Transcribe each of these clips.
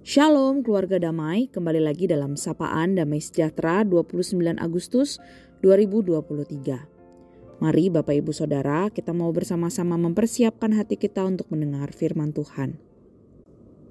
Shalom keluarga damai, kembali lagi dalam Sapaan Damai Sejahtera 29 Agustus 2023. Mari Bapak Ibu Saudara, kita mau bersama-sama mempersiapkan hati kita untuk mendengar firman Tuhan.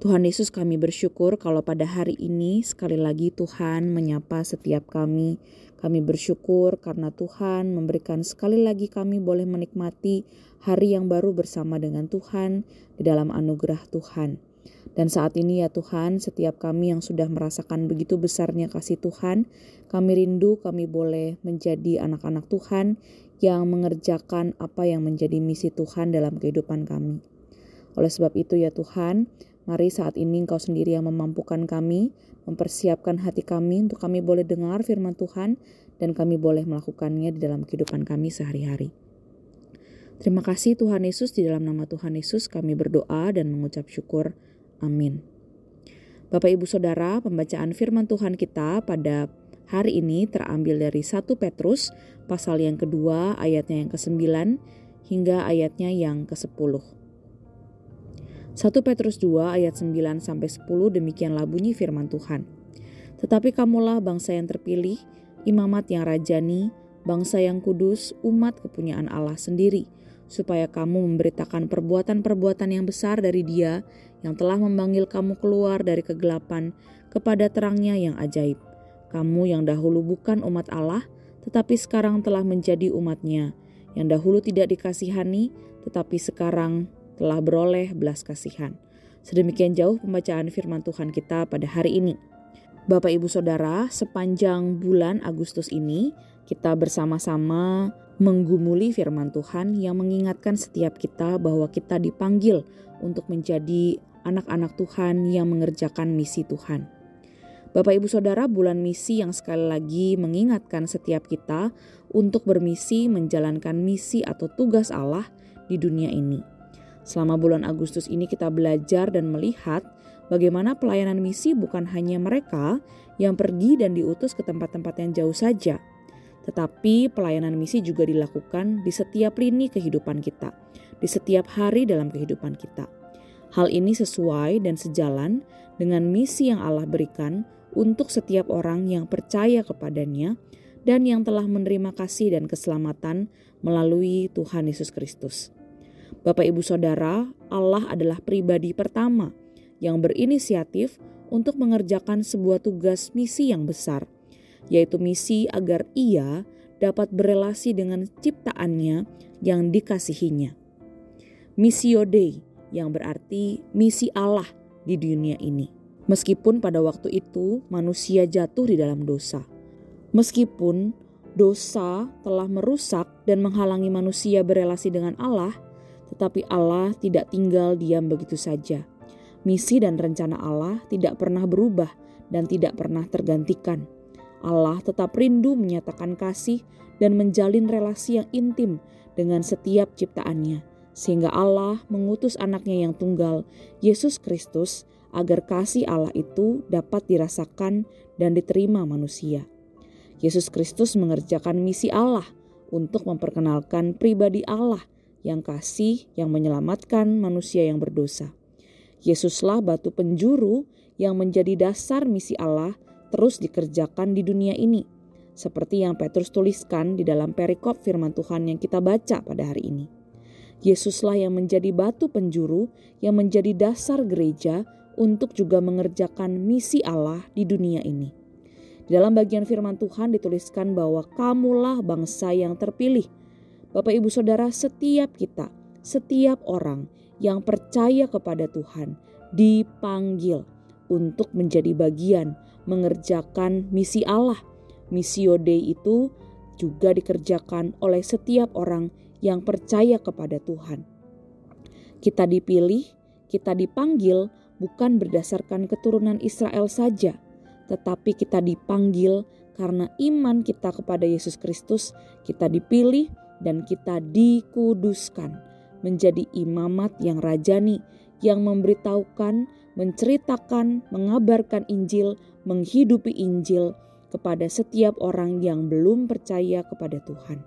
Tuhan Yesus kami bersyukur kalau pada hari ini sekali lagi Tuhan menyapa setiap kami. Kami bersyukur karena Tuhan memberikan sekali lagi kami boleh menikmati hari yang baru bersama dengan Tuhan di dalam anugerah Tuhan. Dan saat ini ya Tuhan, setiap kami yang sudah merasakan begitu besarnya kasih Tuhan, kami rindu kami boleh menjadi anak-anak Tuhan yang mengerjakan apa yang menjadi misi Tuhan dalam kehidupan kami. Oleh sebab itu ya Tuhan, mari saat ini Engkau sendiri yang memampukan kami, mempersiapkan hati kami untuk kami boleh dengar firman Tuhan dan kami boleh melakukannya di dalam kehidupan kami sehari-hari. Terima kasih Tuhan Yesus, di dalam nama Tuhan Yesus kami berdoa dan mengucap syukur. Amin. Bapak Ibu Saudara, pembacaan firman Tuhan kita pada hari ini terambil dari 1 Petrus pasal yang kedua ayatnya yang ke-9 hingga ayatnya yang ke-10. 1 Petrus 2 ayat 9 sampai 10 demikianlah bunyi firman Tuhan. Tetapi kamulah bangsa yang terpilih, imamat yang rajani, bangsa yang kudus, umat kepunyaan Allah sendiri, supaya kamu memberitakan perbuatan-perbuatan yang besar dari Dia yang telah memanggil kamu keluar dari kegelapan kepada terangnya yang ajaib. Kamu yang dahulu bukan umat Allah, tetapi sekarang telah menjadi umatnya, yang dahulu tidak dikasihani, tetapi sekarang telah beroleh belas kasihan. Sedemikian jauh pembacaan firman Tuhan kita pada hari ini. Bapak Ibu Saudara, sepanjang bulan Agustus ini kita bersama-sama menggumuli firman Tuhan yang mengingatkan setiap kita bahwa kita dipanggil untuk menjadi anak-anak Tuhan yang mengerjakan misi Tuhan. Bapak Ibu Saudara, bulan misi yang sekali lagi mengingatkan setiap kita untuk bermisi menjalankan misi atau tugas Allah di dunia ini. Selama bulan Agustus ini kita belajar dan melihat bagaimana pelayanan misi bukan hanya mereka yang pergi dan diutus ke tempat-tempat yang jauh saja, tetapi pelayanan misi juga dilakukan di setiap lini kehidupan kita, di setiap hari dalam kehidupan kita. Hal ini sesuai dan sejalan dengan misi yang Allah berikan untuk setiap orang yang percaya kepadanya dan yang telah menerima kasih dan keselamatan melalui Tuhan Yesus Kristus. Bapak, ibu, saudara, Allah adalah pribadi pertama yang berinisiatif untuk mengerjakan sebuah tugas misi yang besar, yaitu misi agar Ia dapat berelasi dengan ciptaannya yang dikasihinya. Missio Dei yang berarti misi Allah di dunia ini. Meskipun pada waktu itu manusia jatuh di dalam dosa. Meskipun dosa telah merusak dan menghalangi manusia berelasi dengan Allah, tetapi Allah tidak tinggal diam begitu saja. Misi dan rencana Allah tidak pernah berubah dan tidak pernah tergantikan. Allah tetap rindu menyatakan kasih dan menjalin relasi yang intim dengan setiap ciptaannya sehingga Allah mengutus anaknya yang tunggal, Yesus Kristus, agar kasih Allah itu dapat dirasakan dan diterima manusia. Yesus Kristus mengerjakan misi Allah untuk memperkenalkan pribadi Allah yang kasih yang menyelamatkan manusia yang berdosa. Yesuslah batu penjuru yang menjadi dasar misi Allah terus dikerjakan di dunia ini. Seperti yang Petrus tuliskan di dalam perikop firman Tuhan yang kita baca pada hari ini. Yesuslah yang menjadi batu penjuru yang menjadi dasar gereja untuk juga mengerjakan misi Allah di dunia ini. Di dalam bagian firman Tuhan dituliskan bahwa kamulah bangsa yang terpilih. Bapak Ibu Saudara, setiap kita, setiap orang yang percaya kepada Tuhan dipanggil untuk menjadi bagian mengerjakan misi Allah. Misi Dei itu juga dikerjakan oleh setiap orang yang percaya kepada Tuhan. Kita dipilih, kita dipanggil bukan berdasarkan keturunan Israel saja, tetapi kita dipanggil karena iman kita kepada Yesus Kristus, kita dipilih dan kita dikuduskan menjadi imamat yang rajani, yang memberitahukan, menceritakan, mengabarkan Injil, menghidupi Injil kepada setiap orang yang belum percaya kepada Tuhan.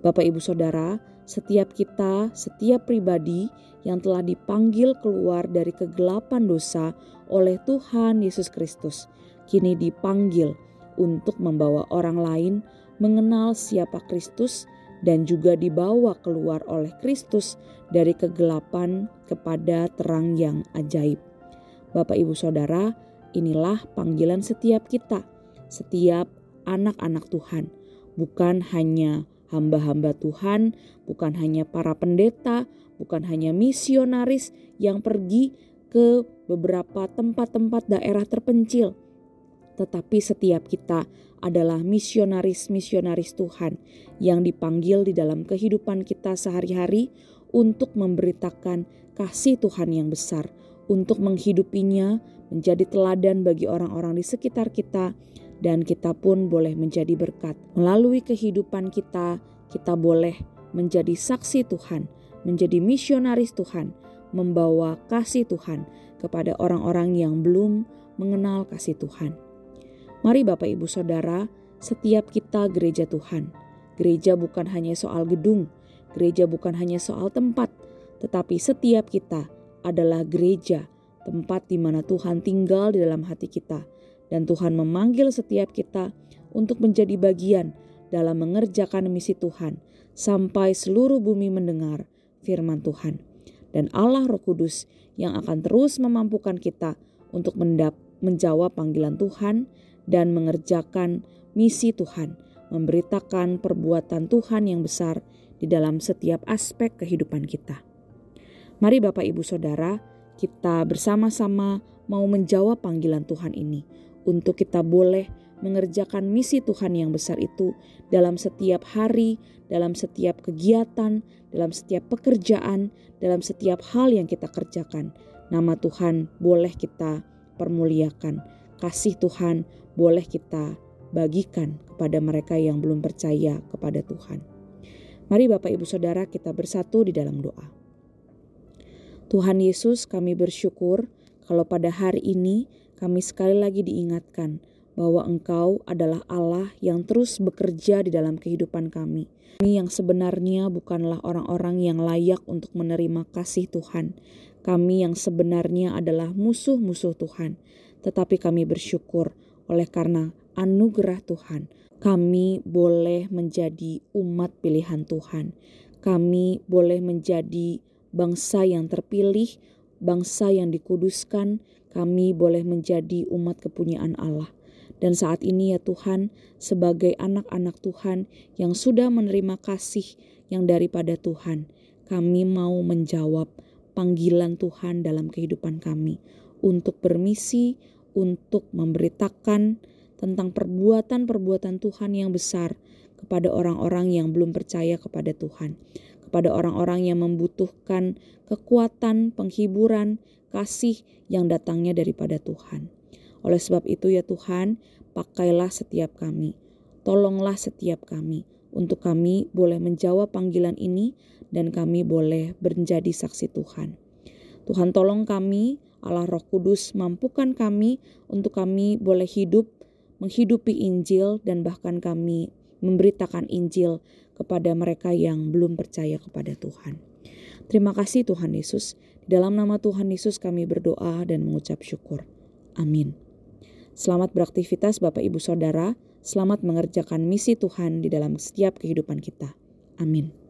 Bapak, ibu, saudara, setiap kita, setiap pribadi yang telah dipanggil keluar dari kegelapan dosa oleh Tuhan Yesus Kristus, kini dipanggil untuk membawa orang lain mengenal siapa Kristus dan juga dibawa keluar oleh Kristus dari kegelapan kepada terang yang ajaib. Bapak, ibu, saudara, inilah panggilan setiap kita, setiap anak-anak Tuhan, bukan hanya hamba-hamba Tuhan, bukan hanya para pendeta, bukan hanya misionaris yang pergi ke beberapa tempat-tempat daerah terpencil, tetapi setiap kita adalah misionaris-misionaris Tuhan yang dipanggil di dalam kehidupan kita sehari-hari untuk memberitakan kasih Tuhan yang besar, untuk menghidupinya menjadi teladan bagi orang-orang di sekitar kita, dan kita pun boleh menjadi berkat. Melalui kehidupan kita, kita boleh menjadi saksi Tuhan, menjadi misionaris Tuhan, membawa kasih Tuhan kepada orang-orang yang belum mengenal kasih Tuhan. Mari Bapak Ibu Saudara, setiap kita gereja Tuhan. Gereja bukan hanya soal gedung, gereja bukan hanya soal tempat, tetapi setiap kita adalah gereja, tempat di mana Tuhan tinggal di dalam hati kita dan Tuhan memanggil setiap kita untuk menjadi bagian dalam mengerjakan misi Tuhan sampai seluruh bumi mendengar firman Tuhan. Dan Allah Roh Kudus yang akan terus memampukan kita untuk mendap menjawab panggilan Tuhan dan mengerjakan misi Tuhan, memberitakan perbuatan Tuhan yang besar di dalam setiap aspek kehidupan kita. Mari Bapak Ibu Saudara, kita bersama-sama mau menjawab panggilan Tuhan ini untuk kita boleh mengerjakan misi Tuhan yang besar itu dalam setiap hari, dalam setiap kegiatan, dalam setiap pekerjaan, dalam setiap hal yang kita kerjakan. Nama Tuhan boleh kita permuliakan, kasih Tuhan boleh kita bagikan kepada mereka yang belum percaya kepada Tuhan. Mari Bapak Ibu Saudara kita bersatu di dalam doa. Tuhan Yesus kami bersyukur kalau pada hari ini kami sekali lagi diingatkan bahwa Engkau adalah Allah yang terus bekerja di dalam kehidupan kami. Kami yang sebenarnya bukanlah orang-orang yang layak untuk menerima kasih Tuhan. Kami yang sebenarnya adalah musuh-musuh Tuhan. Tetapi kami bersyukur oleh karena anugerah Tuhan. Kami boleh menjadi umat pilihan Tuhan. Kami boleh menjadi bangsa yang terpilih, bangsa yang dikuduskan, kami boleh menjadi umat kepunyaan Allah. Dan saat ini ya Tuhan, sebagai anak-anak Tuhan yang sudah menerima kasih yang daripada Tuhan, kami mau menjawab panggilan Tuhan dalam kehidupan kami untuk bermisi, untuk memberitakan tentang perbuatan-perbuatan Tuhan yang besar kepada orang-orang yang belum percaya kepada Tuhan, kepada orang-orang yang membutuhkan kekuatan, penghiburan, kasih yang datangnya daripada Tuhan. Oleh sebab itu ya Tuhan, pakailah setiap kami. Tolonglah setiap kami untuk kami boleh menjawab panggilan ini dan kami boleh menjadi saksi Tuhan. Tuhan tolong kami, Allah Roh Kudus mampukan kami untuk kami boleh hidup menghidupi Injil dan bahkan kami memberitakan Injil kepada mereka yang belum percaya kepada Tuhan. Terima kasih Tuhan Yesus. Dalam nama Tuhan Yesus kami berdoa dan mengucap syukur. Amin. Selamat beraktivitas Bapak Ibu Saudara, selamat mengerjakan misi Tuhan di dalam setiap kehidupan kita. Amin.